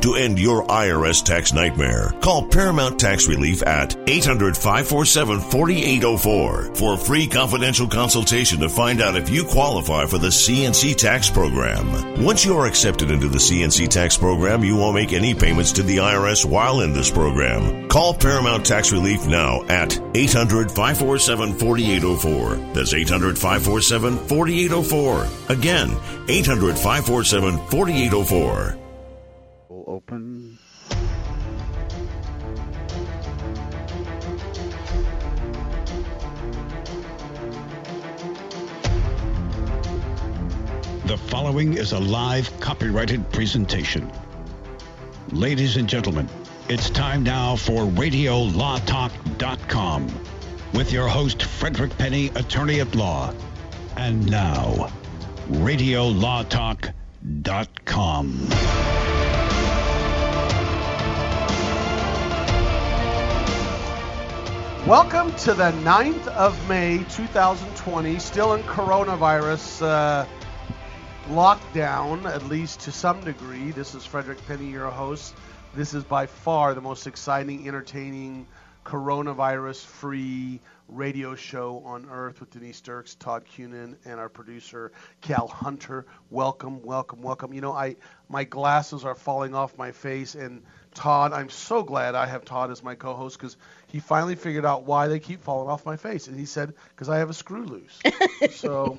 to end your IRS tax nightmare. Call Paramount Tax Relief at 800 547 4804 for a free confidential consultation to find out if you qualify for the CNC tax program. Once you are accepted into the CNC tax program, you won't make any payments to the IRS while in this program. Call Paramount Tax Relief now at 800 547 4804. That's 800 547 4804. Again, 800 547 4804 open. The following is a live copyrighted presentation. Ladies and gentlemen, it's time now for RadioLawTalk.com with your host, Frederick Penney, attorney at law. And now, RadioLawTalk.com. Welcome to the 9th of May 2020, still in coronavirus uh, lockdown, at least to some degree. This is Frederick Penney, your host. This is by far the most exciting, entertaining, coronavirus free radio show on earth with Denise Dirks, Todd Cunin, and our producer Cal Hunter. Welcome, welcome, welcome. You know, I my glasses are falling off my face and Todd, I'm so glad I have Todd as my co-host because he finally figured out why they keep falling off my face, and he said because I have a screw loose. so,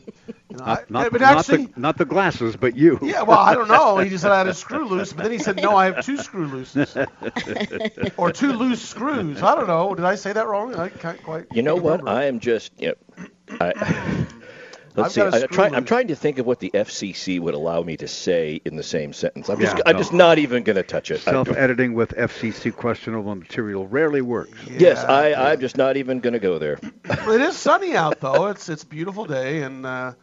you know, not, I, not, but not the, not the glasses, but you. yeah, well, I don't know. He just said I had a screw loose, but then he said no, I have two screw looses or two loose screws. I don't know. Did I say that wrong? I can't quite. You know what? remember. I am just. You know, I, let's I've got see. a I, try, screw I'm loose. trying to think of what the FCC would allow me to say in the same sentence. I'm just. Yeah, I'm no. just not even going to touch it. Self-editing with FCC questionable material rarely works. yes, I. yeah. I'm just not even going to go there. It is sunny out though. It's it's a beautiful day, and uh,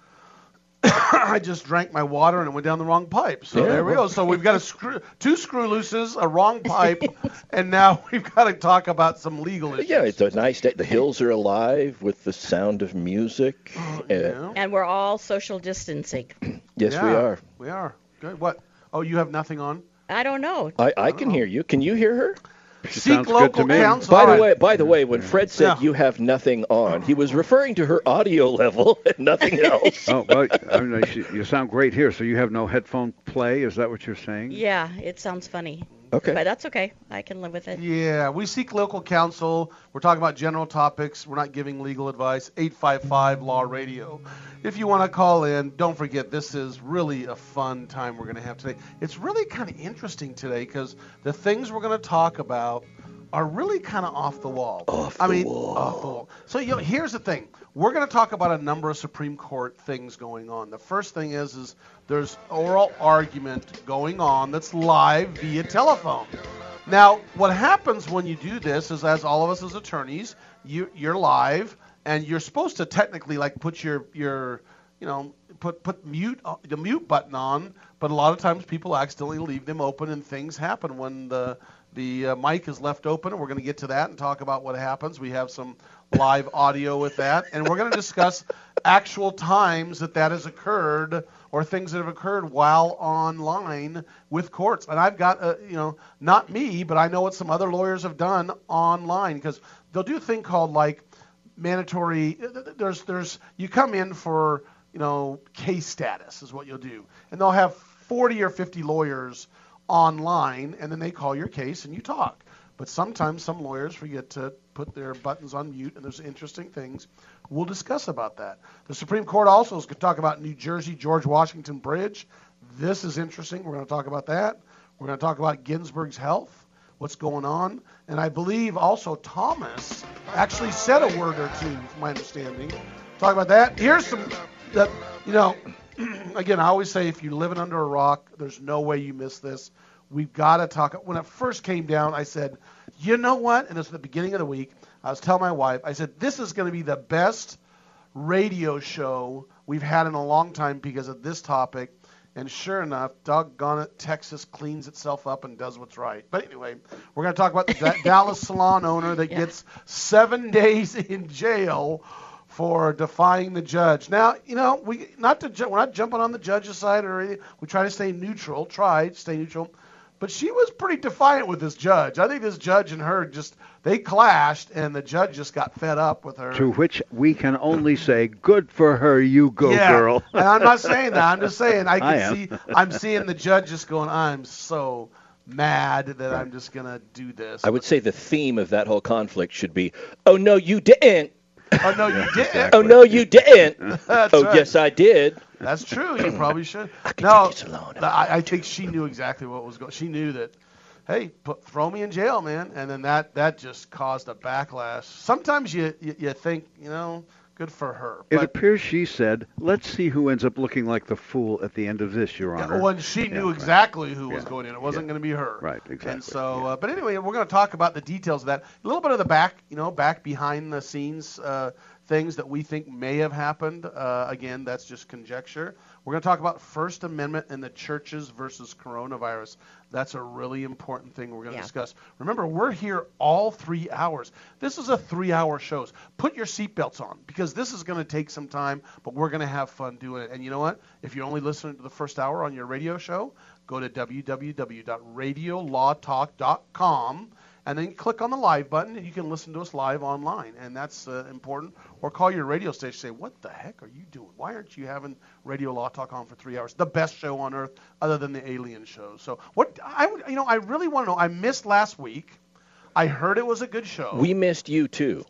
I just drank my water and it went down the wrong pipe. So Yeah, there we well- go. So we've got a screw, two screw looses, a wrong pipe, and now we've got to talk about some legal issues. Yeah, it's a nice day. The hills are alive with the sound of music. Uh, Yeah. And we're all social distancing. Yes, we are. We are. Good. What? Oh, you have nothing on? I don't know. I, I can hear you. Can you hear her? Seek sounds good local to me. counsel. By the right. way, by the way, when Fred said Yeah. you have nothing on, he was referring to her audio level and nothing else. Oh, well, I mean, you- you sound great here. So you have no headphone play? Is that what you're saying? Yeah, it sounds funny. Okay. But that's okay. I can live with it. Yeah, we seek local counsel. We're talking about general topics. We're not giving legal advice. 855 Law Radio. If you want to call in, don't forget this is really a fun time we're going to have today. It's really kind of interesting today because the things we're going to talk about are really kind of off the wall. Off I the mean, wall. off the wall. So you know, here's the thing. We're going to talk about a number of Supreme Court things going on. The first thing is is there's oral argument going on that's live via telephone. Now, what happens when you do this is, as all of us as attorneys, you, you're live, and you're supposed to technically like put your your you know put put mute uh, the mute button on, but a lot of times people accidentally leave them open, and things happen when the the uh, mic is left open. And we're going to get to that and talk about what happens. We have some live audio with that, and we're going to discuss actual times that that has occurred or things that have occurred while online with courts. And I've got, uh, you know, not me, but I know what some other lawyers have done online because they'll do a thing called like mandatory. There's, there's, you come in for, you know, case status is what you'll do, and they'll have 40 or 50 lawyers online, and then they call your case and you talk. But sometimes some lawyers forget to put their buttons on mute, and there's interesting things. We'll discuss about that. The Supreme Court also is going to talk about New Jersey George Washington Bridge. This is interesting. We're going to talk about that. We're going to talk about Ginsburg's health, what's going on, and I believe also Thomas actually said a word or two, from my understanding. Talk about that. Here's some that you know. again, I always say if you're living under a rock, there's no way you miss this. we've got to talk. When it first came down, I said, you know what? And it's the beginning of the week. I was telling my wife, I said, this is going to be the best radio show we've had in a long time because of this topic. And sure enough, doggone it, Texas cleans itself up and does what's right. But anyway, we're going to talk about the Da- Dallas salon owner that Yeah. gets seven days in jail for defying the judge. Now, you know, we not to ju- we're not jumping on the judge's side or anything. We try to stay neutral. Try to stay neutral. But she was pretty defiant with this judge. I think this judge and her just they clashed, and the judge just got fed up with her. To which we can only say, "Good for her, you go, yeah. girl." and I'm not saying that. I'm just saying I can I see. I'm seeing the judge just going. I'm so mad that I'm just gonna do this. I would say the theme of that whole conflict should be, "Oh no, you didn't. Oh no, you didn't. Oh no, you didn't. That's oh right. yes, I did." That's true. You probably should. can no, take this alone. I, I think she knew exactly what was going. She knew that. Hey, put, throw me in jail, man. And then that that just caused a backlash. Sometimes you you, you think you know, good for her. It But appears she said, "Let's see who ends up looking like the fool at the end of this, Your Honor." when she knew right. exactly who was going in, it wasn't Yeah. going to be her. Right, exactly, And so, yeah. uh, but anyway, we're going to talk about the details of that. A little bit of the back, you know, back behind the scenes uh, things that we think may have happened. Uh, again, that's just conjecture. We're going to talk about First Amendment and the churches versus coronavirus. That's a really important thing we're going to Yeah. discuss. Remember, we're here all three hours. This is a three-hour show. Put your seatbelts on because this is going to take some time, but we're going to have fun doing it. And you know what? If you're only listening to the first hour on your radio show, go to www.radiolawtalk.com and then click on the live button and you can listen to us live online. And that's uh, important. Or call your radio station say what the heck are you doing? Why aren't you having radio law talk on for three hours? The best show on earth other than the alien shows so what i would you know i really want to know i missed last week. I heard it was a good show. We missed you too,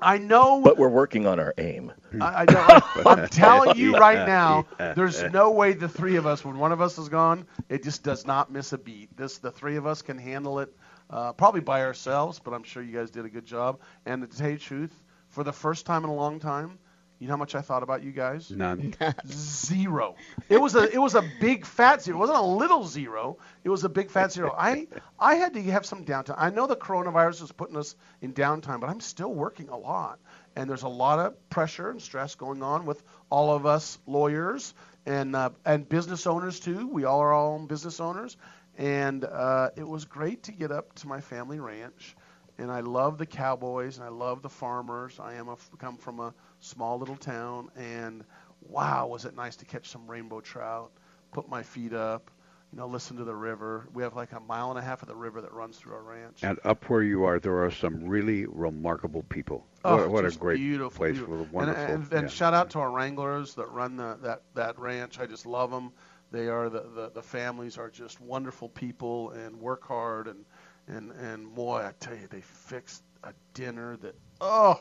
i know but we're working on our aim. I, I know. I'm telling you right now, there's no way the three of us, when one of us is gone, it just does not miss a beat. This, the three of us can handle it, uh, probably by ourselves, but I'm sure you guys did a good job. And to tell you the truth, for the first time in a long time, you know how much I thought about you guys? None. Zero. It was a it was a big fat zero. It wasn't a little zero. It was a big fat zero. I I had to have some downtime. I know the coronavirus is putting us in downtime, but I'm still working a lot, and there's a lot of pressure and stress going on with all of us lawyers and uh, and business owners too. We all are our own business owners, and uh, it was great to get up to my family ranch. And I love the cowboys and I love the farmers. I am a, come from a small little town, and wow, was it nice to catch some rainbow trout, put my feet up, you know, listen to the river. We have like a mile and a half of the river that runs through our ranch. And up where you are, there are some really remarkable people. Oh, what what a great beautiful, place. beautiful. Wonderful. And, and, and yeah. shout out to our wranglers that run the, that that ranch. I just love them. They are the, the, the families are just wonderful people and work hard and and and boy, I tell you, they fixed a dinner that oh,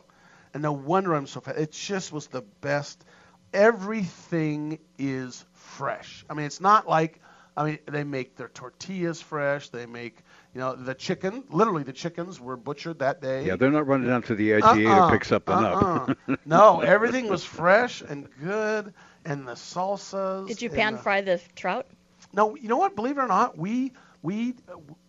and no wonder I'm so fat. It just was the best. Everything is fresh. I mean, it's not like I mean they make their tortillas fresh. They make you know the chicken. Literally, the chickens were butchered that day. yeah, they're not running down to the IGA Uh-uh, to pick something up. uh-uh. no, everything was fresh and good, and the salsas. Did you pan the- fry the trout? No, you know what? Believe it or not, we we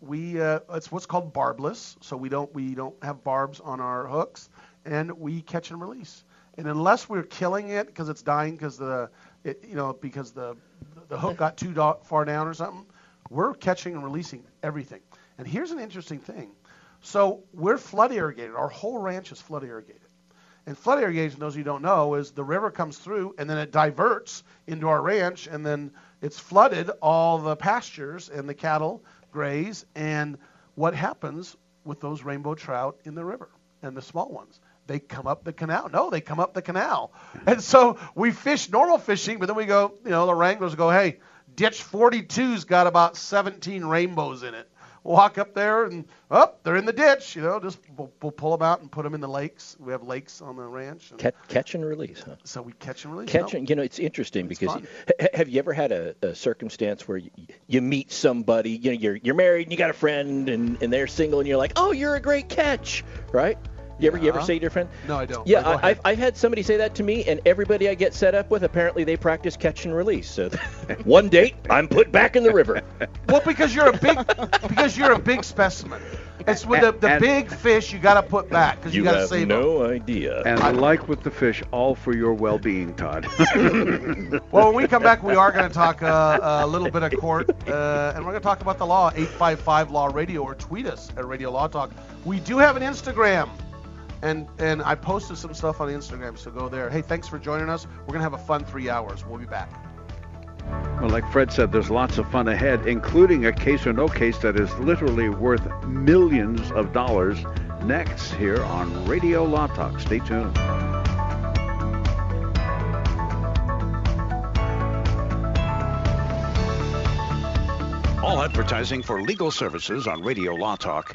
we uh, it's what's called barbless. So we don't we don't have barbs on our hooks, and we catch and release. And unless we're killing it because it's dying because the it, you know because the the hook got too do- far down or something, we're catching and releasing everything. And here's an interesting thing. So we're flood irrigated. Our whole ranch is flood irrigated. And flood irrigation, those of you who don't know, is the river comes through and then it diverts into our ranch and then it's flooded all the pastures and the cattle graze. And what happens with those rainbow trout in the river and the small ones? They come up the canal. No, they come up the canal. Hmm. And so we fish normal fishing, but then we go, you know, the wranglers go, hey, ditch 42's got about 17 rainbows in it walk up there and up, they're in the ditch. You know, just we'll, we'll pull them out and put them in the lakes. We have lakes on the ranch, and Catch, catch and release, huh? so we catch and release. Catch No. and you know it's interesting because fun. ha- have you ever had a, a circumstance where you, you meet somebody you know you're you're married and you got a friend and, and they're single and you're like oh you're a great catch right You ever you ever say different? No, I don't. Yeah, But I, I've, I've had somebody say that to me, and everybody I get set up with, apparently they practice catch and release. So one date, I'm put back in the river. Well, because you're a big because you're a big specimen. It's with the, the And- big fish you got to put back because you, You got to have save them. no idea. And I like with the fish, all for your well-being, Todd. Well, when we come back, we are going to talk uh, a little bit of court, uh, and we're going to talk about the law. 855 Law Radio, or tweet us at Radio Law Talk. We do have an Instagram, and and I posted some stuff on Instagram, so go there. Hey, thanks for joining us. We're going to have a fun three hours. We'll be back. Well, like Fred said, there's lots of fun ahead, including a case or no case that is literally worth millions of dollars. Next, here on Radio Law Talk. Stay tuned. All advertising for legal services on Radio Law Talk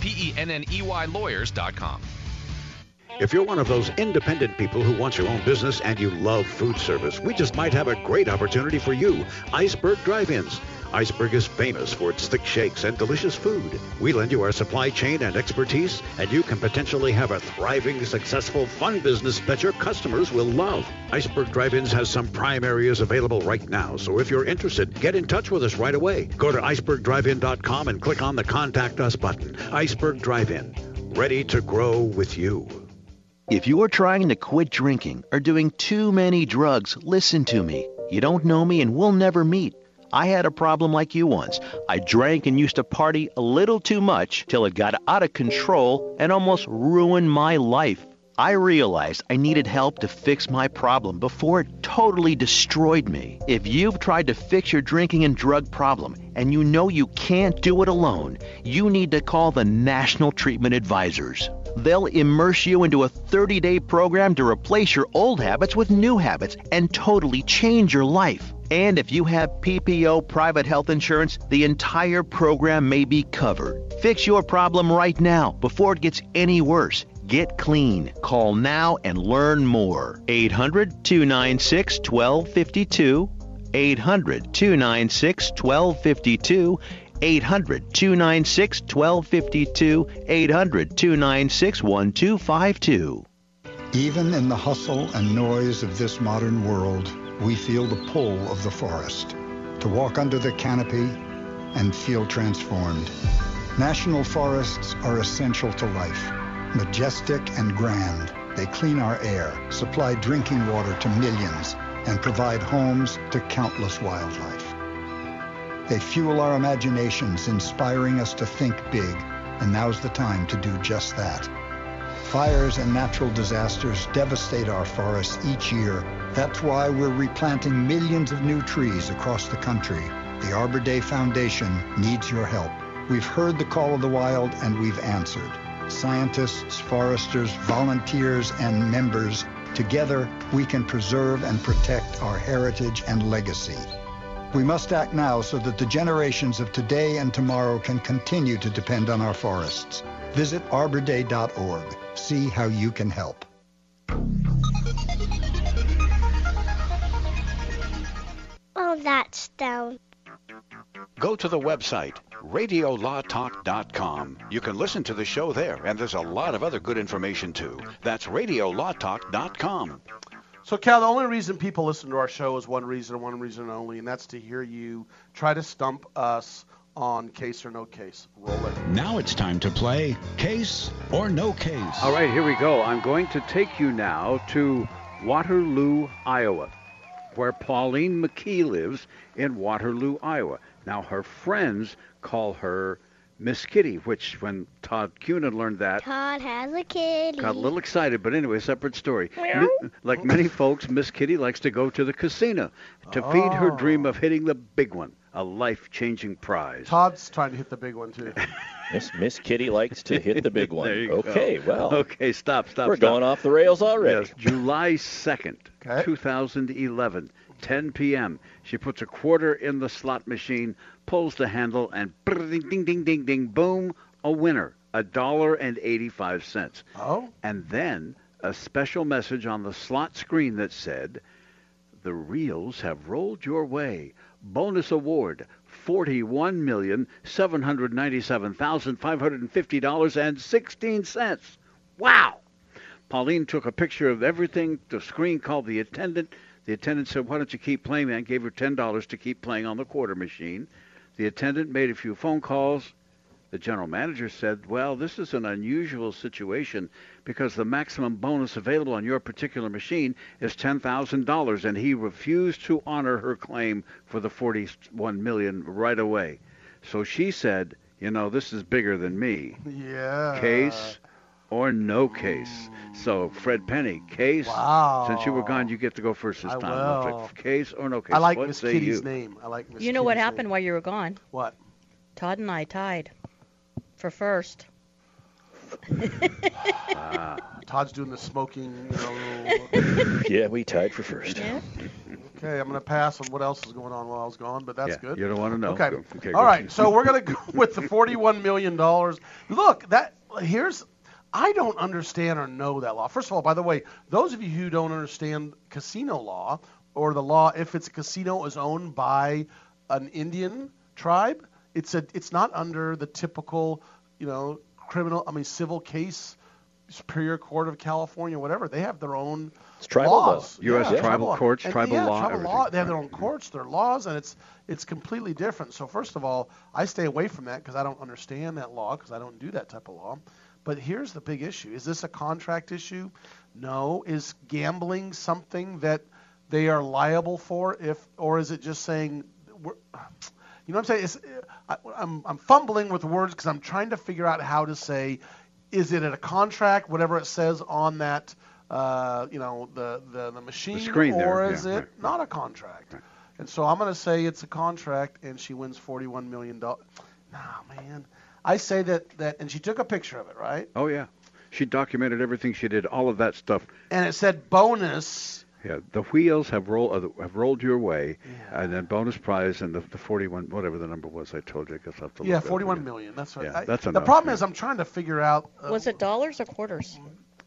P E N N E Y lawyers.com. If you're one of those independent people who wants your own business and you love food service, we just might have a great opportunity for you. Iceberg Drive-Ins. Iceberg is famous for its thick shakes and delicious food. We lend you our supply chain and expertise, and you can potentially have a thriving, successful, fun business that your customers will love. Iceberg Drive-Ins has some prime areas available right now, so if you're interested, get in touch with us right away. Go to icebergdrivein.com and click on the Contact Us button. Iceberg Drive-In, ready to grow with you. If you're trying to quit drinking or doing too many drugs, listen to me. You don't know me and we'll never meet. I had a problem like you once. I drank and used to party a little too much till it got out of control and almost ruined my life. I realized I needed help to fix my problem before it totally destroyed me. If you've tried to fix your drinking and drug problem and you know you can't do it alone, you need to call the National Treatment Advisors. They'll immerse you into a 30 day program to replace your old habits with new habits and totally change your life. And if you have PPO private health insurance, the entire program may be covered. Fix your problem right now before it gets any worse. Get clean. Call now and learn more. 800 296 1252. 800 296 1252. 800 296 1252. 800 296 1252. Even in the hustle and noise of this modern world, we feel the pull of the forest. To walk under the canopy and feel transformed. National forests are essential to life. Majestic and grand, they clean our air, supply drinking water to millions, and provide homes to countless wildlife. They fuel our imaginations, inspiring us to think big, and now's the time to do just that. Fires and natural disasters devastate our forests each year. That's why we're replanting millions of new trees across the country. The Arbor Day Foundation needs your help. We've heard the call of the wild and we've answered. Scientists, foresters, volunteers, and members, together we can preserve and protect our heritage and legacy. We must act now so that the generations of today and tomorrow can continue to depend on our forests. Visit arborday.org. See how you can help. Oh, that's down. Go to the website, radiolawtalk.com. You can listen to the show there, and there's a lot of other good information too. That's radiolawtalk.com. So, Cal, the only reason people listen to our show is one reason and one reason only, and that's to hear you try to stump us on case or no case. Roll it. Now it's time to play Case or No Case. All right, here we go. I'm going to take you now to Waterloo, Iowa, where Pauline McKee lives in Waterloo, Iowa. Now, her friends call her Miss Kitty, which when Todd Cunin learned that, Todd has a kitty. got a little excited. But anyway, separate story. Mi- like many folks, Miss Kitty likes to go to the casino to feed her oh. dream of hitting the big one, a life-changing prize. Todd's trying to hit the big one, too. Miss Miss Kitty likes to hit the big one. There you okay, go. well, Okay, stop, stop, we're stop. going off the rails already. Yes, July 2nd, 2011, 10 p.m. She puts a quarter in the slot machine, pulls the handle, and brrr, ding, ding, ding, ding, ding, boom, a winner, a dollar and 85 cents. Oh? And then a special message on the slot screen that said, the reels have rolled your way. Bonus award, forty-one million seven hundred ninety-seven thousand five hundred and fifty dollars and sixteen cents. Wow! Pauline took a picture of everything. The screen called the attendant. The attendant said, "Why don't you keep playing?" man?" gave her ten dollars to keep playing on the quarter machine. The attendant made a few phone calls. The general manager said, Well, this is an unusual situation because the maximum bonus available on your particular machine is $10,000, and he refused to honor her claim for the 41 million right away. So she said, You know, this is bigger than me. Yeah. Case or no case. So, Fred Penney, case. Wow. Since you were gone, you get to go first this I time. will. Case or no case? I like what Miss say Kitty's you? name. I like Miss You know what happened name. while you were gone? What? Todd and I tied for first. Ah. Todd's doing the smoking, you know. yeah, we tied for first. Yeah. Okay, I'm going to pass on what else is going on while I was gone, but that's Yeah, good. you don't wanna know. Okay. Go- okay, All go. right, so we're going to go with the 41 million dollars. Look, that here's I don't understand or know that law. First of all, by the way, those of you who don't understand casino law or the law if it's a casino is owned by an Indian tribe, it's a it's not under the typical, you know, criminal, I mean civil case Superior Court of California, whatever. They have their own It's tribal law. laws. U.S. Yeah, tribal law. courts, And, tribal yeah, law, tribal everything. law. They have their own courts, their laws, and it's it's completely different. So first of all, I stay away from that because I don't understand that law because I don't do that type of law. But here's the big issue: is this a contract issue? No. Is gambling something that they are liable for? If or is it just saying? We're, you know what I'm saying? It's, I, I'm, I'm fumbling with words because I'm trying to figure out how to say, is it a contract, whatever it says on that, uh, you know, the, the, the machine, there, or yeah, is it right. not a contract? And so I'm going to say it's a contract, and she wins $41 million. Nah, man. I say that, that, and she took a picture of it, right? Oh, yeah. She documented everything she did, all of that stuff. And it said bonus. Yeah, the wheels have rolled uh, have rolled your way, and then bonus prize and the, the 41 whatever the number was I told you. I guess I'll have to Yeah, look it up 41 again. million. That's right. Yeah, I- that's the problem yeah. is I'm trying to figure out. Uh, Was it dollars or quarters?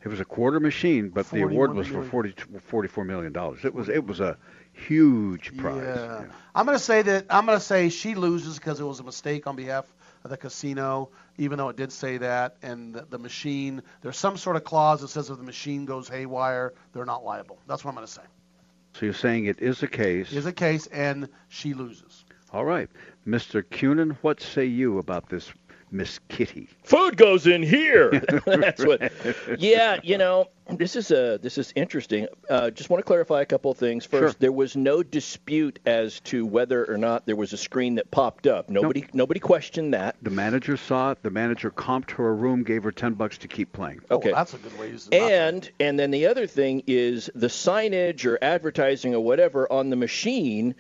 It was a quarter machine, but the award 41 was for million. 40, 44 million dollars. It was it was a huge prize. Yeah. I'm going to say that I'm going to say she loses because it was a mistake on behalf of the casino, even though it did say that. And the, the machine, there's some sort of clause that says if the machine goes haywire, they're not liable. That's what I'm going to say. So you're saying it is a case. Is a case, and she loses. All right, Mr. Cunin, what say you about this Miss Kitty? Food goes in here. That's what. Yeah, you know, this is a this is interesting. Uh, just want to clarify a couple of things. First, Sure. there was no dispute as to whether or not there was a screen that popped up. Nobody nobody questioned that. The manager saw it. The manager comped her a room, gave her 10 bucks to keep playing. Okay. Oh, that's a good way to use it. And and then the other thing is the signage or advertising or whatever on the machine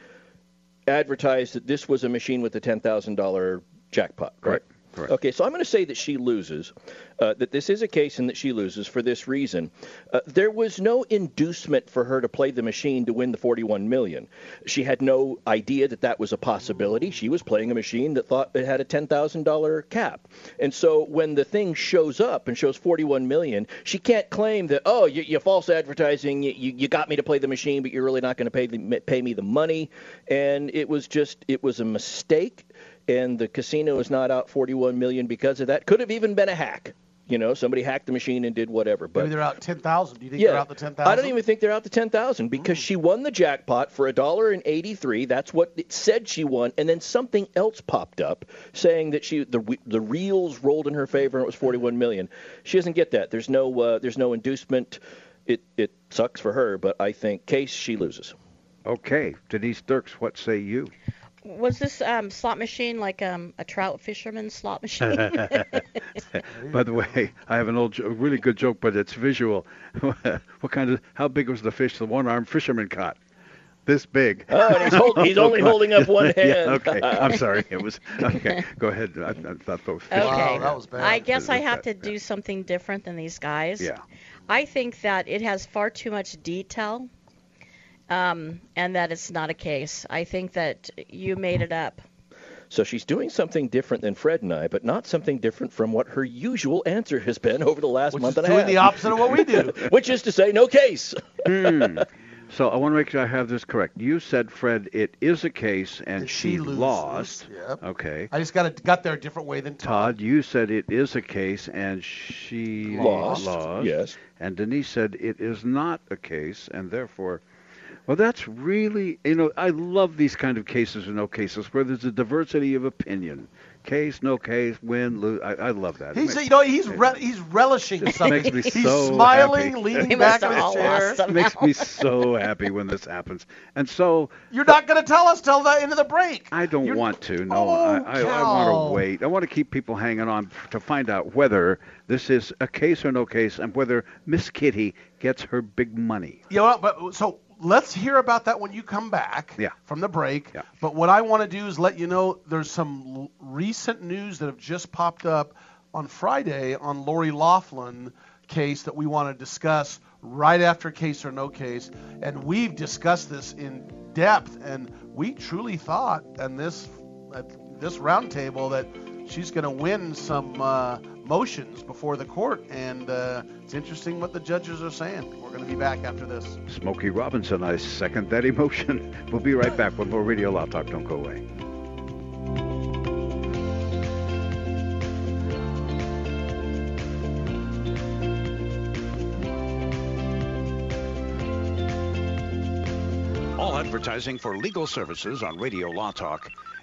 advertised that this was a machine with a ten thousand dollar jackpot. Right. Correct. Okay, so I'm going to say that she loses, uh, that this is a case and that she loses for this reason. Uh, there was no inducement for her to play the machine to win the 41 million. She had no idea that that was a possibility. She was playing a machine that thought it had a $10,000 cap. And so when the thing shows up and shows 41 million, she can't claim that, oh, you, you false advertising, you, you, got me to play the machine, but you're really not going to pay, the, pay me the money. And it was just, it was a mistake and the casino is not out 41 million because of that. Could have even been a hack. You know, somebody hacked the machine and did whatever. But Maybe they're out 10,000. Do you think yeah, they're out the 10,000? I don't even think they're out the 10,000 because she won the jackpot for a dollar and 83. That's what it said she won, and then something else popped up saying that she the the reels rolled in her favor and it was 41 million. She doesn't get that. There's no uh, there's no inducement. It it sucks for her, but I think case she loses. Okay, Denise Dirks, what say you? Was this um, slot machine like um, a trout fisherman slot machine? By the way, I have an old, jo- really good joke, but it's visual. what kind of? How big was the fish the one-armed fisherman caught? This big. Oh, and he's, hold, he's only holding up one hand. yeah, okay. I'm sorry. It was okay. Go ahead. I, I thought those. Okay. Wow, that was bad. I guess I have to Yeah. do something different than these guys. Yeah. I think that it has far too much detail, um, and that it's not a case. I think that you made it up. So she's doing something different than Fred and I, but not something different from what her usual answer has been over the last Which month and a half. doing the opposite of what we do. Which is to say, no case. Hmm. So I want to make sure I have this correct. You said, Fred, it is a case, and And she, she lost. Yep. Okay. I just got it, got there a different way than Todd. Todd, you said it is a case, and she Lost, lost. yes. And Denise said it is not a case, and therefore, well, that's really, you know, I love these kind of cases or no cases where there's a diversity of opinion. Case, no case, win, lose. I, I love that. He's, ma- you know, he's re- he's relishing something. makes me he's so smiling, happy. leaning We back in his chair. somehow. makes me so happy when this happens. And so You're not going to tell us till the end of the break. I don't You're- want to. No, Oh, I, I, I want to wait. I want to keep people hanging on to find out whether this is a case or no case, and whether Miss Kitty gets her big money. You know, but so let's hear about that when you come back Yeah. from the break. Yeah. But what I want to do is let you know there's some l- recent news that have just popped up on Friday on Lori Loughlin case that we want to discuss right after case or no case. And we've discussed this in depth, and we truly thought, and this at this roundtable, that she's going to win some uh, motions before the court. And uh, it's interesting what the judges are saying. We're going to be back after this. Smokey Robinson, I second that emotion. We'll be right back with more Radio Law Talk. Don't go away. All advertising for legal services on Radio Law Talk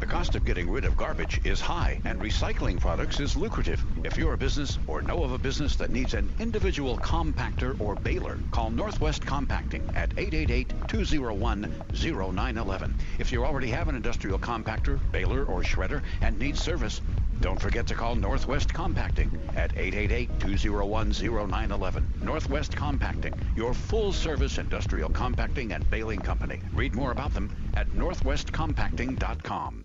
The cost of getting rid of garbage is high, and recycling products is lucrative. If you're a business or know of a business that needs an individual compactor or baler, call Northwest Compacting at 888-201-0911. If you already have an industrial compactor, baler, or shredder and need service, Don't forget to call Northwest Compacting at 888-201-0911. Northwest Compacting, your full-service industrial compacting and baling company. Read more about them at northwestcompacting.com.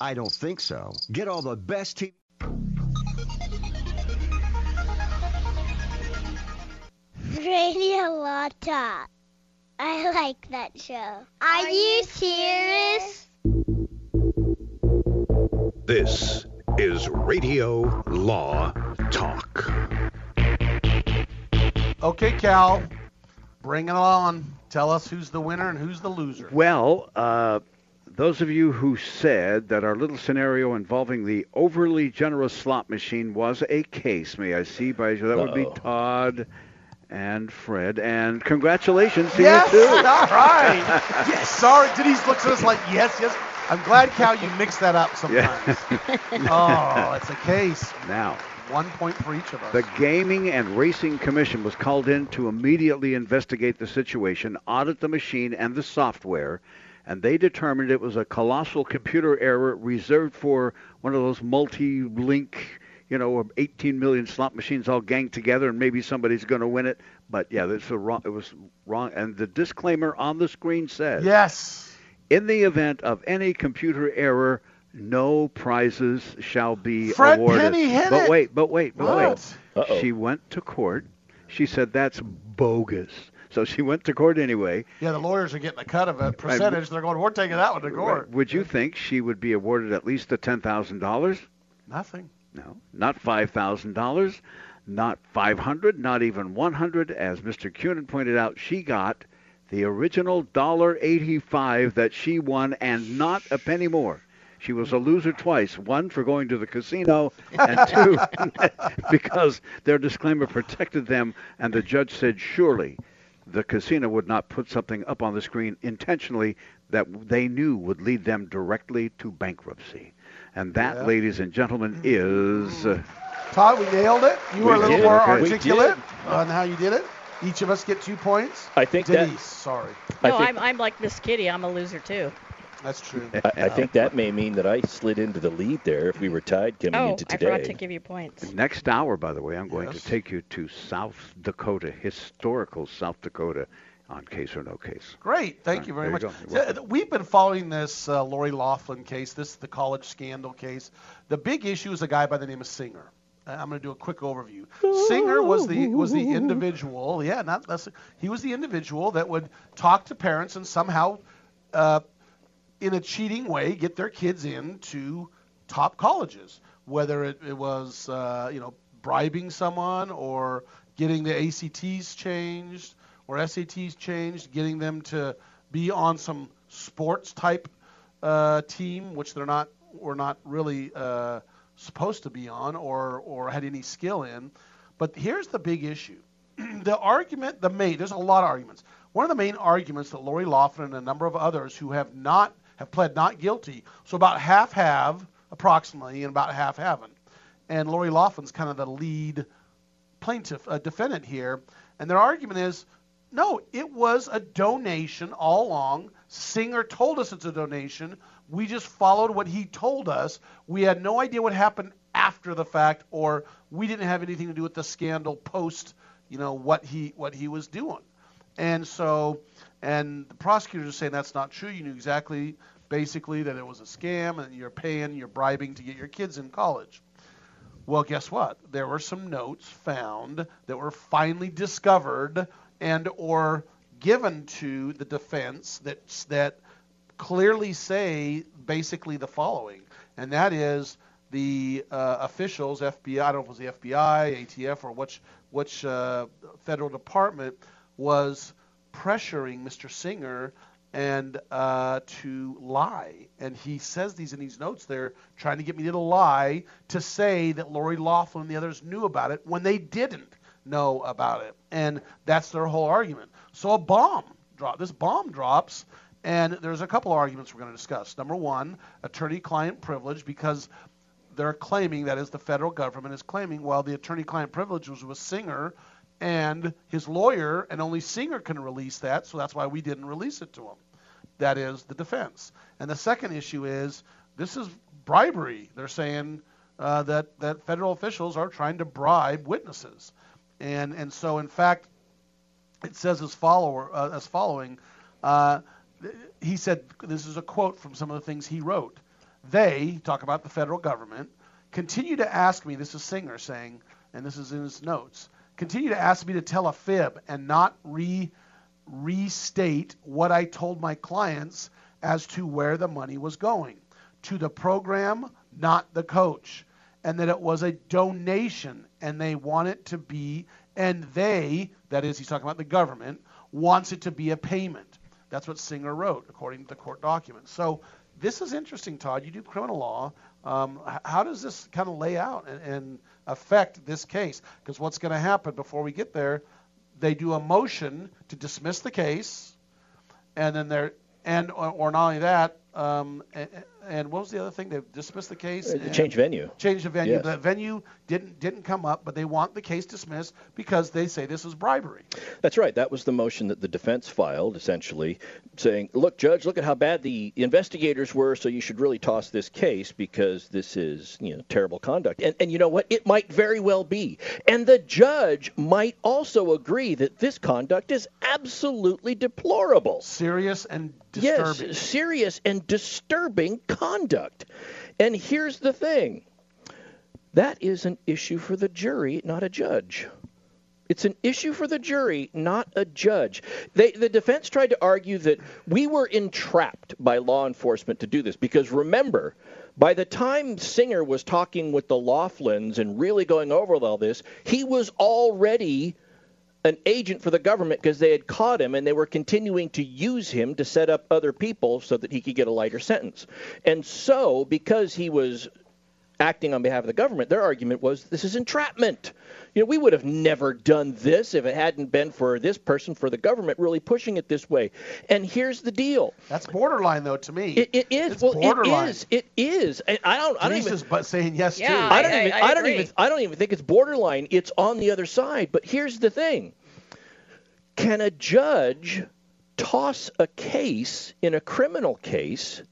I don't think so. Get all the best TV. Radio Law Talk. I like that show. Are, you serious? This is Radio Law Talk. Okay, Cal, bring it on. Tell us who's the winner and who's the loser. Well, uh, those of you who said that our little scenario involving the overly generous slot machine was a case, may I see by you? that would be Todd and Fred. And congratulations to yes, you too. all right. yes, sorry. Denise looks at us like, yes, yes. I'm glad, Cal, you mix that up sometimes. oh, it's a case. Now, One point for each of us. The Gaming and Racing Commission was called in to immediately investigate the situation, audit the machine and the software, and they determined it was a colossal computer error reserved for one of those multi-link, you know, 18 million slot machines all ganged together, and maybe somebody's going to win it. But yeah, this was wrong. It was wrong, and the disclaimer on the screen says, yes. in the event of any computer error. No prizes shall be Fred awarded. Penney hit but wait, but wait, but wait. Uh-oh. She went to court. She said that's bogus. So she went to court anyway. Yeah, the lawyers are getting a cut of a percentage. They're going, we're taking that one to court. Would you think she would be awarded at least the ten thousand dollars? Nothing. No, not five thousand dollars, not five hundred, not even one hundred. As Mr. Cunin pointed out, she got the original dollar eighty-five that she won, and not a penny more. She was a loser twice. One for going to the casino, and two because their disclaimer protected them, and the judge said surely the casino would not put something up on the screen intentionally that they knew would lead them directly to bankruptcy. And that, Yeah. ladies and gentlemen, is. Uh, Todd, we nailed it. You were a little did, more okay. Articulate on how you did it. Each of us get two points. I think that- Denise, sorry. I No, think- I'm, I'm like Miss Kitty. I'm a loser too. That's true. I, I think that may mean that I slid into the lead there if we were tied coming Oh, into today. I today. forgot to give you points. Next hour, by the way, I'm going Yes. to take you to South Dakota, historical South Dakota, on case or no case. Great. Thank All you very there much. you go. Yeah, We've been following this uh, Lori Loughlin case. This is the college scandal case. The big issue is a guy by the name of Singer. Uh, I'm going to do a quick overview. Singer was the was the individual. Yeah, not that's he was the individual that would talk to parents and somehow, uh, in a cheating way, get their kids into top colleges. Whether it, it was uh, you know bribing someone or getting the ACTs changed or SATs changed, getting them to be on some sports type uh, team, which they're not were not really uh, supposed to be on or or had any skill in. But here's the big issue: the argument, the main. There's a lot of arguments. One of the main arguments that Lori Loughlin and a number of others who have not have pled not guilty, so about half have approximately, and about half haven't. And Lori Loughlin's kind of the lead plaintiff, uh, defendant here, and their argument is, no, it was a donation all along. Singer told us it's a donation. We just followed what he told us. We had no idea what happened after the fact, or we didn't have anything to do with the scandal post, you know, what he what he was doing. And so, and the prosecutors are saying that's not true. You knew exactly, basically, that it was a scam, and you're paying, you're bribing to get your kids in college. Well, guess what? There were some notes found that were finally discovered and or given to the defense that that clearly say basically the following, and that is the uh, officials, FBI, I don't know if it was the FBI, ATF, or which which uh, federal department was pressuring Mr. Singer and uh, to lie. And he says these in these notes there, trying to get me to lie to say that Lori Loughlin and the others knew about it when they didn't know about it. And that's their whole argument. So a bomb drop. This bomb drops, and there's a couple of arguments we're going to discuss. Number one, attorney-client privilege, because they're claiming that is the federal government is claiming, well, the attorney-client privilege was with Singer and his lawyer, and only Singer can release that, so that's why we didn't release it to him. That is the defense. And the second issue is this is bribery. They're saying uh, that that federal officials are trying to bribe witnesses, and and so in fact, it says as follower uh, as following. Uh, he said this is a quote from some of the things he wrote. They talk about the federal government continue to ask me. This is Singer saying, and this is in his notes. Continue to ask me to tell a fib and not re restate what I told my clients as to where the money was going to the program, not the coach, and that it was a donation and they want it to be, and they, that is, he's talking about the government, wants it to be a payment. That's what Singer wrote, according to the court documents. So this is interesting, Todd. You do criminal law. Um, how does this kind of lay out and, and affect this case? Because what's going to happen before we get there? They do a motion to dismiss the case, and then they're and or, or not only that, um, and, and, what was the other thing? They dismissed the case. Change venue. Change the venue. Yes. The venue didn't didn't come up, but they want the case dismissed because they say this is bribery. That's right. That was the motion that the defense filed, essentially saying, "Look, judge, look at how bad the investigators were, so you should really toss this case because this is you know terrible conduct." And and you know what? It might very well be, and the judge might also agree that this conduct is absolutely deplorable, serious and disturbing. Yes, serious and disturbing conduct. And here's the thing that is an issue for the jury, not a judge. It's an issue for the jury, not a judge. They, the defense tried to argue that we were entrapped by law enforcement to do this because remember, by the time Singer was talking with the Loughlins and really going over all this, he was already an agent for the government because they had caught him and they were continuing to use him to set up other people so that he could get a lighter sentence. And so, because he was acting on behalf of the government, their argument was this is entrapment. You know, we would have never done this if it hadn't been for this person, for the government really pushing it this way. And here's the deal. That's borderline, though, to me. It, it is. It's well, borderline. it is. It is. And I don't. I don't Denise even. is but saying yes Yeah, too. I don't I- even. I I, don't even. I don't even think it's borderline. It's on the other side. But here's the thing: Can a judge toss a case in a criminal case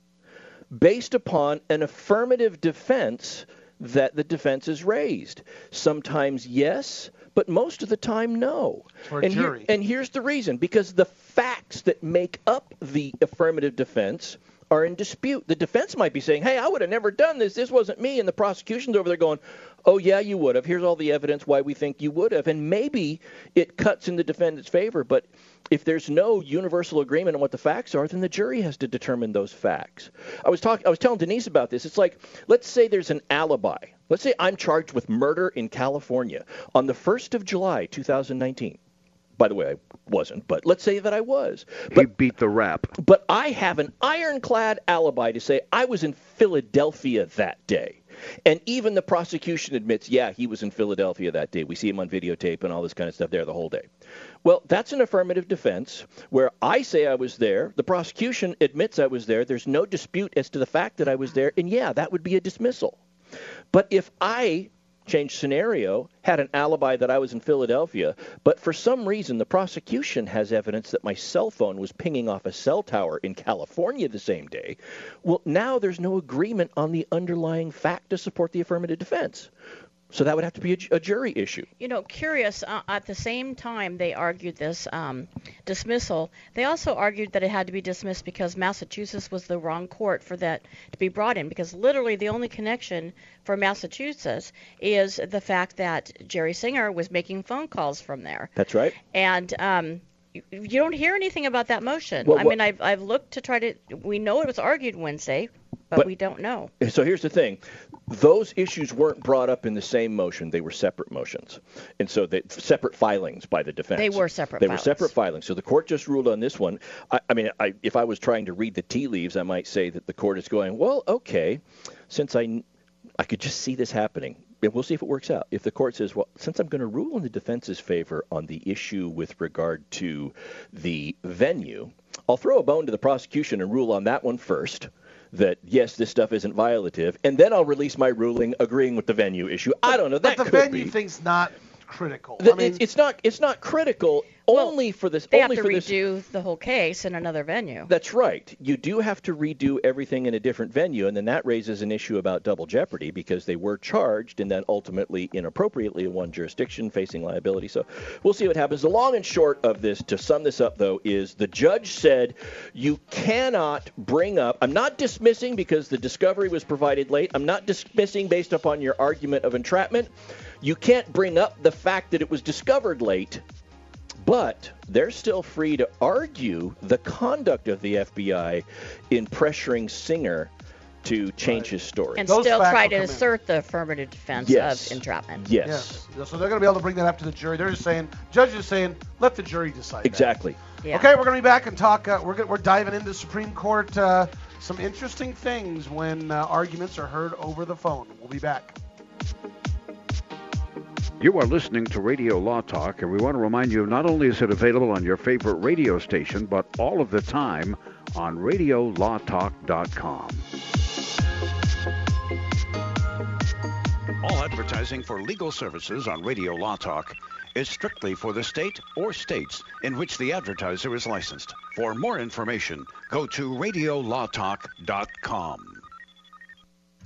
based upon an affirmative defense that the defense is raised? Sometimes yes, but most of the time no. And, here- jury. and here's the reason: because the facts that make up the affirmative defense are in dispute. The defense might be saying, "Hey, I would have never done this. This wasn't me," and the prosecution's over there going, "Oh yeah, you would have. Here's all the evidence why we think you would have." And maybe it cuts in the defendant's favor, but if there's no universal agreement on what the facts are, then the jury has to determine those facts. I was talking I was telling Denise about this. It's like let's say there's an alibi. Let's say I'm charged with murder in California on the 1st of July, 2019. By the way, I wasn't, but let's say that I was. He beat the rap. But I have an ironclad alibi to say I was in Philadelphia that day. And even the prosecution admits, yeah, he was in Philadelphia that day. We see him on videotape and all this kind of stuff there the whole day. Well, that's an affirmative defense where I say I was there, the prosecution admits I was there, there's no dispute as to the fact that I was there, and yeah, that would be a dismissal. But if I change scenario, had an alibi that I was in Philadelphia, but for some reason the prosecution has evidence that my cell phone was pinging off a cell tower in California the same day, well, now there's no agreement on the underlying fact to support the affirmative defense. So that would have to be a, a jury issue. You know, curious. Uh, at the same time they argued this um, dismissal, they also argued that it had to be dismissed because Massachusetts was the wrong court for that to be brought in. Because literally, the only connection for Massachusetts is the fact that Jerry Singer was making phone calls from there, That's right. and um, you- you don't hear anything about that motion. Well, I mean, I've I've looked to try to. We know it was argued Wednesday. But, But- we don't know. So here's the thing: those issues weren't brought up in the same motion; they were separate motions, and so they separate filings by the defense. They were separate They filings. were separate filings. So the court just ruled on this one. I, I mean, I, if I was trying to read the tea leaves, I might say that the court is going, well, okay, since I, I could just see this happening. And we'll see if it works out. If the court says, well, since I'm going to rule in the defense's favor on the issue with regard to the venue, I'll throw a bone to the prosecution and rule on that one first. That yes, this stuff isn't violative, and then I'll release my ruling agreeing with the venue issue. I don't know. That but the venue be. thing's not critical. The- I mean, it's, it's not. It's not critical only for this. They have only to for this. redo the whole case in another venue. That's right. You do have to redo everything in a different venue, and then that raises an issue about double jeopardy because they were charged and then ultimately inappropriately in one jurisdiction facing liability. So we'll see what happens. The long and short of this, to sum this up though, is the judge said you cannot bring up. I'm not dismissing because the discovery was provided late. I'm not dismissing based upon your argument of entrapment. You can't bring up the fact that it was discovered late but they're still free to argue the conduct of the FBI in pressuring Singer to change his story. and Those still try to come in. assert the affirmative defense Yes. of entrapment. Yes. So they're going to be able to bring that up to the jury. They're just saying, judge is saying, let the jury decide. that. Exactly. Okay, we're going to be back and talk. Uh, we're go- we're diving into Supreme Court. Uh, some interesting things when uh, arguments are heard over the phone. We'll be back. You are listening to Radio Law Talk, and we want to remind you not only is it available on your favorite radio station, but all of the time on RadioLawTalk.com. All advertising for legal services on Radio Law Talk is strictly for the state or states in which the advertiser is licensed. For more information, go to radiolawtalk.com.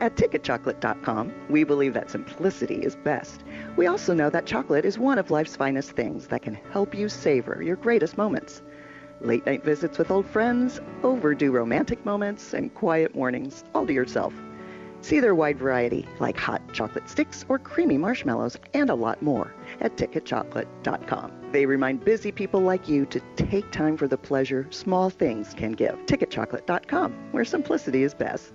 At ticketchocolate.com, we believe that simplicity is best. We also know that chocolate is one of life's finest things that can help you savor your greatest moments. Late night visits with old friends, overdue romantic moments, and quiet mornings, all to yourself. See their wide variety, like hot chocolate sticks or creamy marshmallows, and a lot more at ticketchocolate.com. They remind busy people like you to take time for the pleasure small things can give. Ticketchocolate.com, where simplicity is best.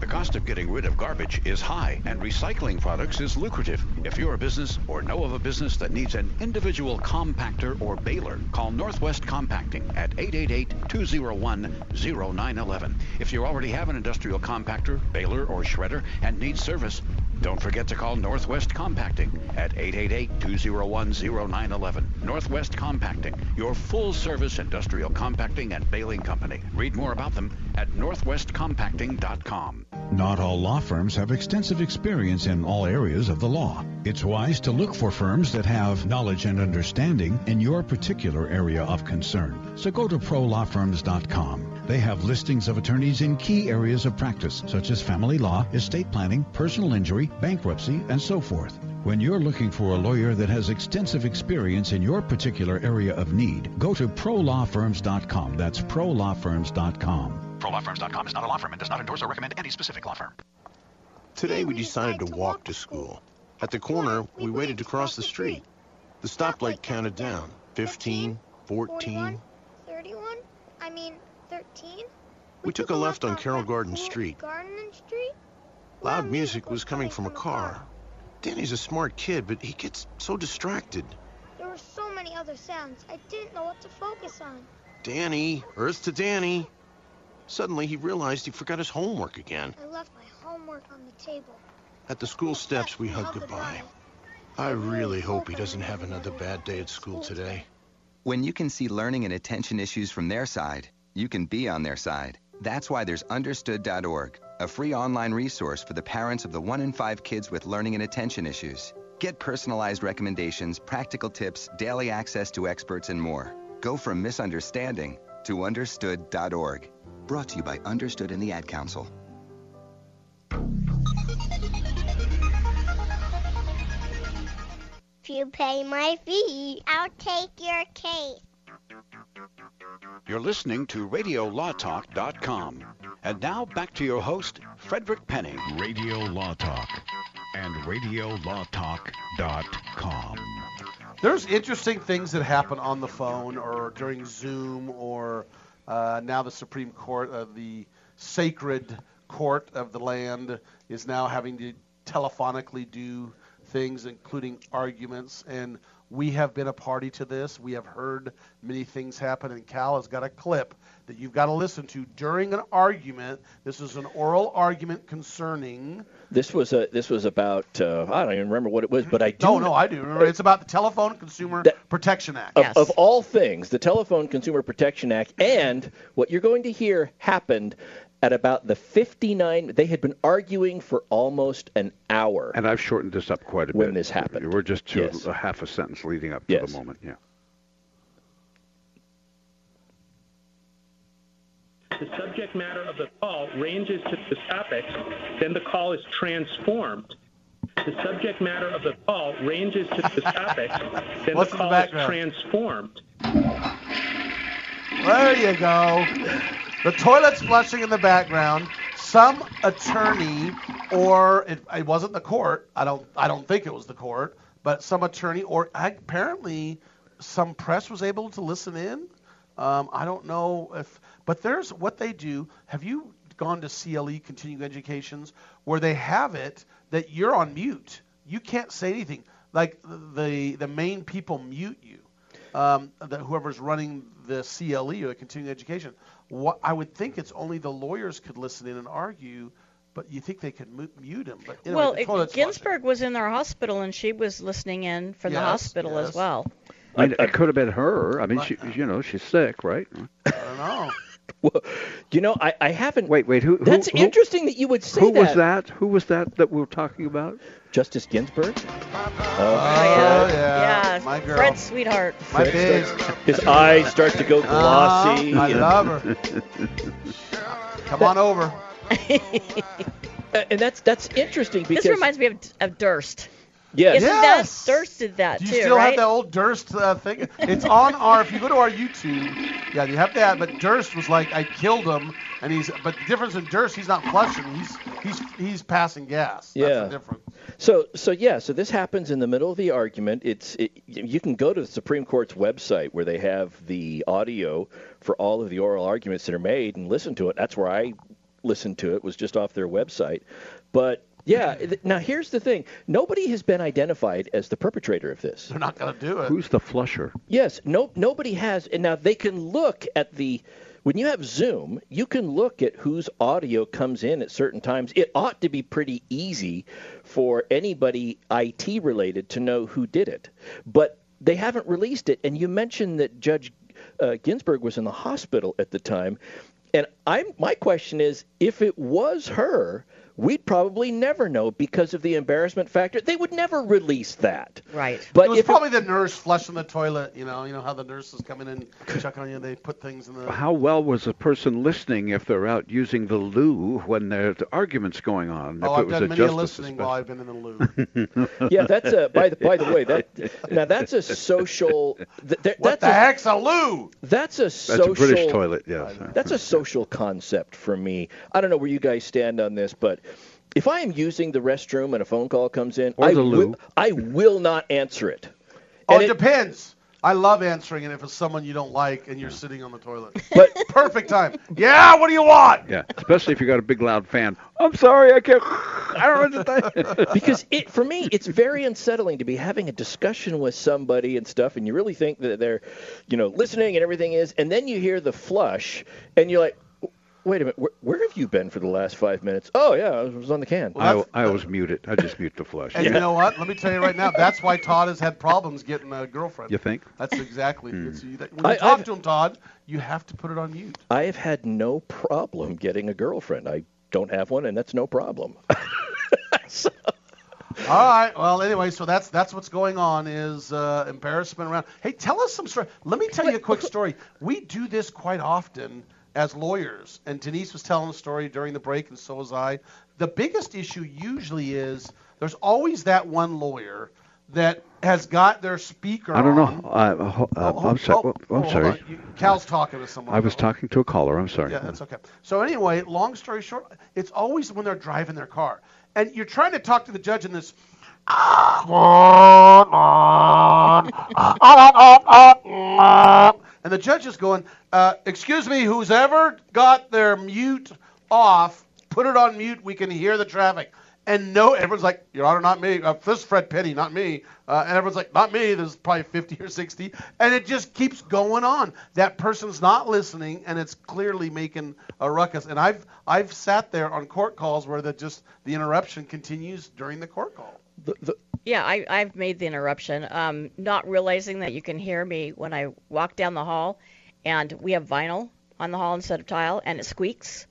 The cost of getting rid of garbage is high, and recycling products is lucrative. If you're a business or know of a business that needs an individual compactor or baler, call Northwest Compacting at 888-201-0911. If you already have an industrial compactor, baler, or shredder and need service, don't forget to call Northwest Compacting at 888-201-0911. Northwest Compacting, your full-service industrial compacting and baling company. Read more about them at northwestcompacting.com. Not all law firms have extensive experience in all areas of the law. It's wise to look for firms that have knowledge and understanding in your particular area of concern. So go to prolawfirms.com. They have listings of attorneys in key areas of practice, such as family law, estate planning, personal injury, bankruptcy, and so forth. When you're looking for a lawyer that has extensive experience in your particular area of need, go to prolawfirms.com. That's prolawfirms.com. ProLawFirms.com is not a law firm and does not endorse or recommend any specific law firm. Today we decided to walk to school. At the corner, we waited to cross the street. The stoplight counted down 15, 14. 31? I mean, 13? We took a left on Carroll Garden Street. Garden Street? Loud music was coming from a car. Danny's a smart kid, but he gets so distracted. There were so many other sounds. I didn't know what to focus on. Danny, Earth to Danny. Suddenly he realized he forgot his homework again. I left my homework on the table. At the school steps, we hugged goodbye. I really hope he doesn't have another bad day at school today. When you can see learning and attention issues from their side, you can be on their side. That's why there's understood.org, a free online resource for the parents of the one in five kids with learning and attention issues. Get personalized recommendations, practical tips, daily access to experts, and more. Go from misunderstanding to understood.org. Brought to you by Understood and the Ad Council. If you pay my fee, I'll take your case. You're listening to RadioLawTalk.com. And now back to your host, Frederick Penney. Radio Law Talk and RadioLawTalk.com. There's interesting things that happen on the phone or during Zoom or uh, now the Supreme Court, uh, the sacred court of the land, is now having to telephonically do things, including arguments. And we have been a party to this. We have heard many things happen, and Cal has got a clip that you've got to listen to during an argument. This is an oral argument concerning. This was a this was about uh, I don't even remember what it was, but I do. No, no, I do remember. It's about the Telephone Consumer Protection Act. Of, of all things, the Telephone Consumer Protection Act and what you're going to hear happened at about the 59. They had been arguing for almost an hour. And I've shortened this up quite a bit. When this happened. We're just to Yes. a half a sentence leading up to Yes. the moment. Yeah. the subject matter of the call ranges to the topic, then the call is transformed. The subject matter of the call ranges to the topic, then What's the in the call is transformed. There you go. The toilet's flushing in the background. Some attorney, or it, it wasn't the court. I don't. I don't think it was the court, but some attorney, or apparently some press was able to listen in. Um, I don't know if, but there's what they do. Have you gone to CLE Continuing Educations where they have it that you're on mute? You can't say anything. Like the the main people mute you um, the, whoever's running the CLE or the continuing education. What I would think it's only the lawyers could listen in and argue, but you think they could mu- mute him. But anyway, well, the it. Ginsburg was in their hospital and she was listening in from the hospital yes. as well. I, it could have been her. I mean, she, you know, she's sick, right? I don't know. Well, you know, I, I haven't. Wait, wait. Who? who That's who- interesting that you would say Who that. was that? Who was that that we were talking about? Justice Ginsburg. Oh, yeah. Yeah, my girl. Fred's sweetheart. My Fred starts- his eyes start to go glossy. Uh-huh. I love her. Come on over. Uh, and that's that's interesting because This reminds me of, of Durst. Yes. Isn't Yes. that Durst did that Do you too, still right? have that old Durst uh, thing? It's on our. If you go to our YouTube, yeah, you have that. But Durst was like, I killed him, and he's. But the difference in Durst, he's not flushing. He's he's he's passing gas. That's Yeah. the difference. So, so yeah, so this happens in the middle of the argument. It's it, you can go to the Supreme Court's website where they have the audio for all of the oral arguments that are made and listen to it. That's where I listened to it. Was just off their website, but. Yeah. th- Now here's the thing: nobody has been identified as the perpetrator of this. They're not gonna do it. Who's the flusher? Yes, no, nobody has. And now they can look at the. When you have Zoom, you can look at whose audio comes in at certain times. It ought to be pretty easy for anybody IT related to know who did it. But they haven't released it. And you mentioned that Judge uh, Ginsburg was in the hospital at the time. And I'm my question is, if it was her, we'd probably never know because of the embarrassment factor. They would never release that. Right. But it was if it- probably the nurse flushing the toilet. You know, you know how the nurses come in and check on you. They put things in the. How well was a person listening if they're out using the loo when there's arguments going on? Oh, if I've was done a many a justice listening while I've been in the loo. yeah, that's a by the by the way that now that's a social. Th- th- What that's the a, heck's a loo? That's a That's social. a British toilet, yes. That's a social concept for me. I don't know where you guys stand on this, but if I am using the restroom and a phone call comes in, Or I the will, loo. I will not answer it. Oh, it, it- depends. I love answering it if it's someone you don't like and you're sitting on the toilet. But perfect time. Yeah, what do you want? Yeah, especially if you got a big loud fan. I'm sorry, I can't. I don't know what to say. because it for me it's very unsettling to be having a discussion with somebody and stuff and you really think that they're you know listening and everything is and then you hear the flush and you're like wait a minute where, where have you been for the last five minutes oh yeah i was on the can I, I always mute it. I just mute the flush. And you know what? Let me tell you right now. That's why Todd has had problems getting a girlfriend. You think? That's exactly. It's, you, when you I- talk I've- to him, Todd, you have to put it on mute. i have had no problem getting a girlfriend i don't have one and that's no problem All right. Well, anyway, so that's that's what's going on is uh, embarrassment around. Hey, tell us some story. Let me tell you a quick story. We do this quite often as lawyers, and Denise was telling the story during the break, and so was I. The biggest issue usually is there's always that one lawyer that has got their speaker. I don't know. I, uh, uh, oh, I'm, so, oh, oh, I'm oh, sorry. You- Cal's talking to someone. I was talking to a caller. I'm sorry. Yeah, that's okay. So anyway, long story short, it's always when they're driving their car, and you're trying to talk to the judge in this. And the judge is going, uh, "Excuse me, who's ever got their mute off, put it on mute. We can hear the traffic." And no, everyone's like, "Your Honor, not me. Uh, this is Fred Penney, not me." Uh, and everyone's like, "Not me." There's probably 50 or 60, and it just keeps going on. That person's not listening, and it's clearly making a ruckus. And I've I've sat there on court calls where the just the interruption continues during the court call. Yeah, I, I've made the interruption, um, not realizing that you can hear me when I walk down the hall, and we have vinyl on the hall instead of tile, and it squeaks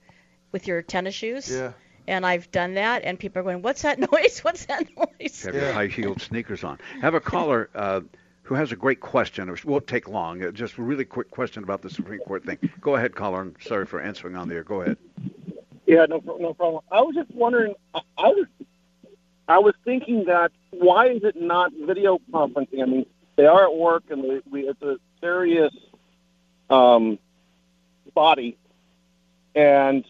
with your tennis shoes. Yeah. And I've done that, and people are going, "What's that noise? What's that noise?" Have your high-heeled sneakers on. Have a caller uh, who has a great question. It won't take long. Uh, just a really quick question about the Supreme Court thing. Go ahead, caller. I'm sorry for answering on the air. Go ahead. Yeah, no, no problem. I was just wondering. I, I was, I was thinking that why is it not video conferencing? I mean, they are at work, and we, we it's a serious um, body, and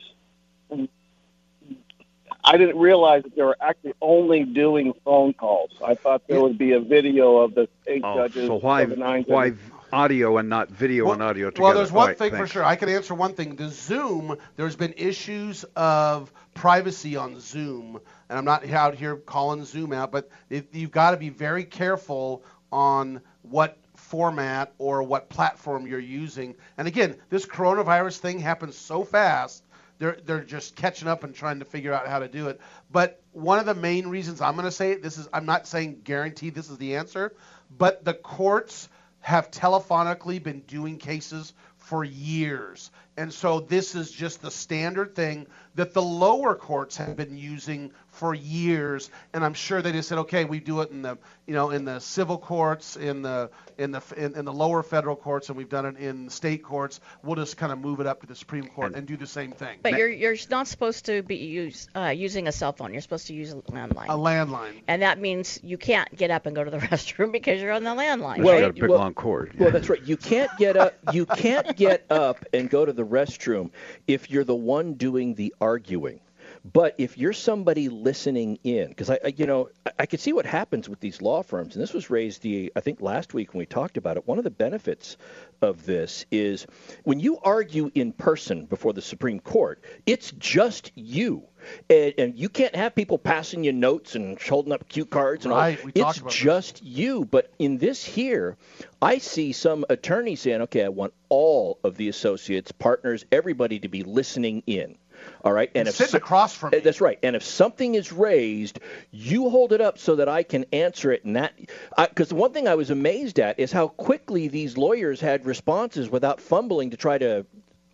I didn't realize that they were actually only doing phone calls. I thought there would be a video of the eight Oh, judges. so why or the nine why judges. audio and not video and audio together? Well, there's one right, thing for sure. I can answer one thing. The Zoom, there's been issues of privacy on Zoom, and I'm not out here calling Zoom out, but it, you've got to be very careful on what format or what platform you're using. And again, this coronavirus thing happens so fast. They're, they're just catching up and trying to figure out how to do it. But one of the main reasons I'm going to say it, this is I'm not saying guaranteed this is the answer, but the courts have telephonically been doing cases for years. And so this is just the standard thing that the lower courts have been using for years. And I'm sure they just said, okay, we do it in the you know in the civil courts, in the in the in, in the lower federal courts, and we've done it in state courts. We'll just kind of move it up to the Supreme Court and, do the same thing. But you're you're not supposed to be use, uh, using a cell phone. You're supposed to use a landline. a landline. And that means you can't get up and go to the restroom because you're on the landline. Well, right? got a big long cord. Well, that's right. You can't get up. You can't get up and go to the restroom if you're the one doing the arguing. But if you're somebody listening in, because I, I, you know, I, I could see what happens with these law firms, and this was raised the, I think last week when we talked about it. One of the benefits of this is when you argue in person before the Supreme Court, it's just you. And, and you can't have people passing you notes and holding up cue cards and Right, all. it's about this. just you. But in this here, I see some attorney saying, okay, I want all of the associates, partners, everybody to be listening in. All right, and if sitting so- across from Uh, that's right. And if something is raised, you hold it up so that I can answer it. And that, because the one thing I was amazed at is how quickly these lawyers had responses without fumbling to try to.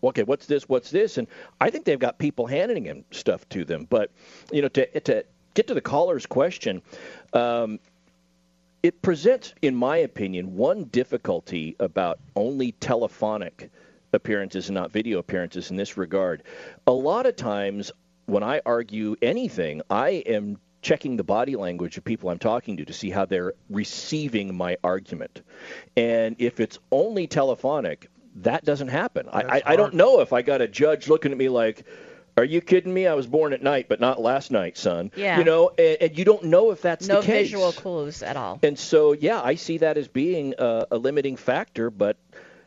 Okay, what's this? What's this? And I think they've got people handing him stuff to them. But you know, to to get to the caller's question, um, it presents, in my opinion, one difficulty about only telephonic appearances and not video appearances in this regard. A lot of times when I argue anything, I am checking the body language of people I'm talking to to see how they're receiving my argument. And if it's only telephonic, that doesn't happen. I, I, I don't know if I got a judge looking at me like, "Are you kidding me? I was born at night, but not last night, son." Yeah. You know, and, and you don't know if that's no the case. No visual clues at all. And so, yeah, I see that as being a, a limiting factor, but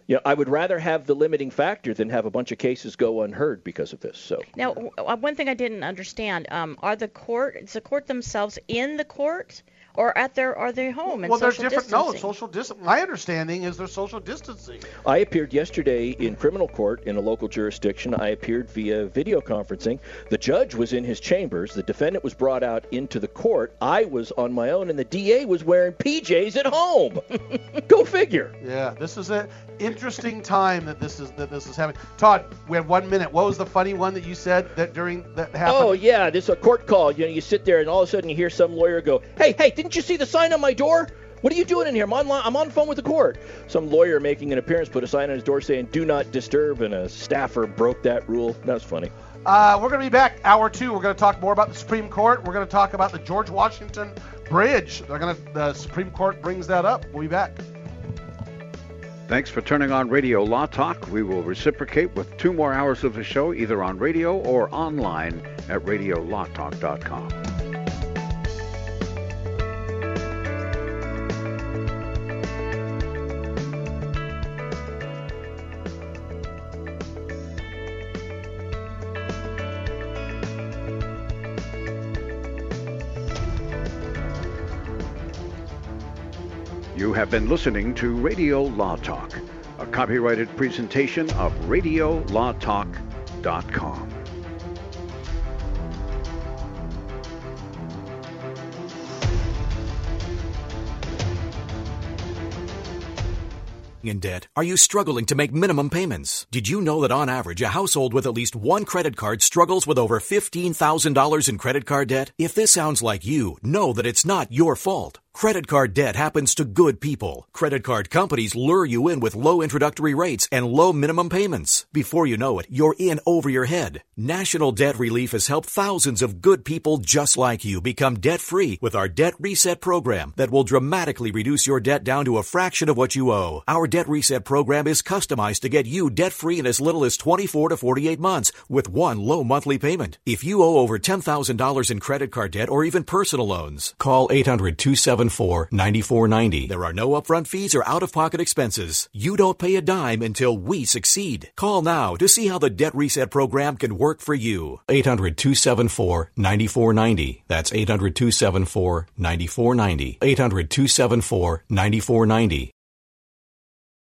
you know, I would rather have the limiting factor than have a bunch of cases go unheard because of this. So Now, uh, one thing I didn't understand: um, are the court, is the court themselves in the court, or at their, are they home? and well, there's social different. No, social distance. My understanding is there's social distancing. I appeared yesterday in criminal court in a local jurisdiction. I appeared via video conferencing. The judge was in his chambers. The defendant was brought out into the court. I was on my own, and the DA was wearing PJs at home. Go figure. Yeah, this is an interesting time that this is that this is happening. Todd, we have one minute. What was the funny one that you said that during that happened? Oh yeah, this is a court call. You know, you sit there and all of a sudden you hear some lawyer go, "Hey, hey, didn't you see the sign on my door? What are you doing in here? I'm on, I'm on phone with the court." Some lawyer making an appearance put a sign on his door saying, "Do not disturb," and a staffer broke that rule. That was funny. Uh, we're going to be back hour two. We're going to talk more about the Supreme Court. We're going to talk about the George Washington Bridge. They're going to the Supreme Court brings that up. We'll be back. Thanks for turning on Radio Law Talk. We will reciprocate with two more hours of the show, either on radio or online at radiolawtalk.com. have been listening to Radio Law Talk, a copyrighted presentation of RadioLawTalk.com. in debt? Are you struggling to make minimum payments? Did you know that on average, a household with at least one credit card struggles with over $15,000 in credit card debt? If this sounds like you, know that it's not your fault. Credit card debt happens to good people. Credit card companies lure you in with low introductory rates and low minimum payments. Before you know it, you're in over your head. National Debt Relief has helped thousands of good people just like you become debt free with our Debt Reset program that will dramatically reduce your debt down to a fraction of what you owe. Our Debt Reset program is customized to get you debt free in as little as 24 to 48 months with one low monthly payment. If you owe over $10,000 in credit card debt or even personal loans, call 800 274 9490. There are no upfront fees or out of pocket expenses. You don't pay a dime until we succeed. Call now to see how the Debt Reset program can work for you. 800 274 9490. That's 800 274 9490. 800 274 9490.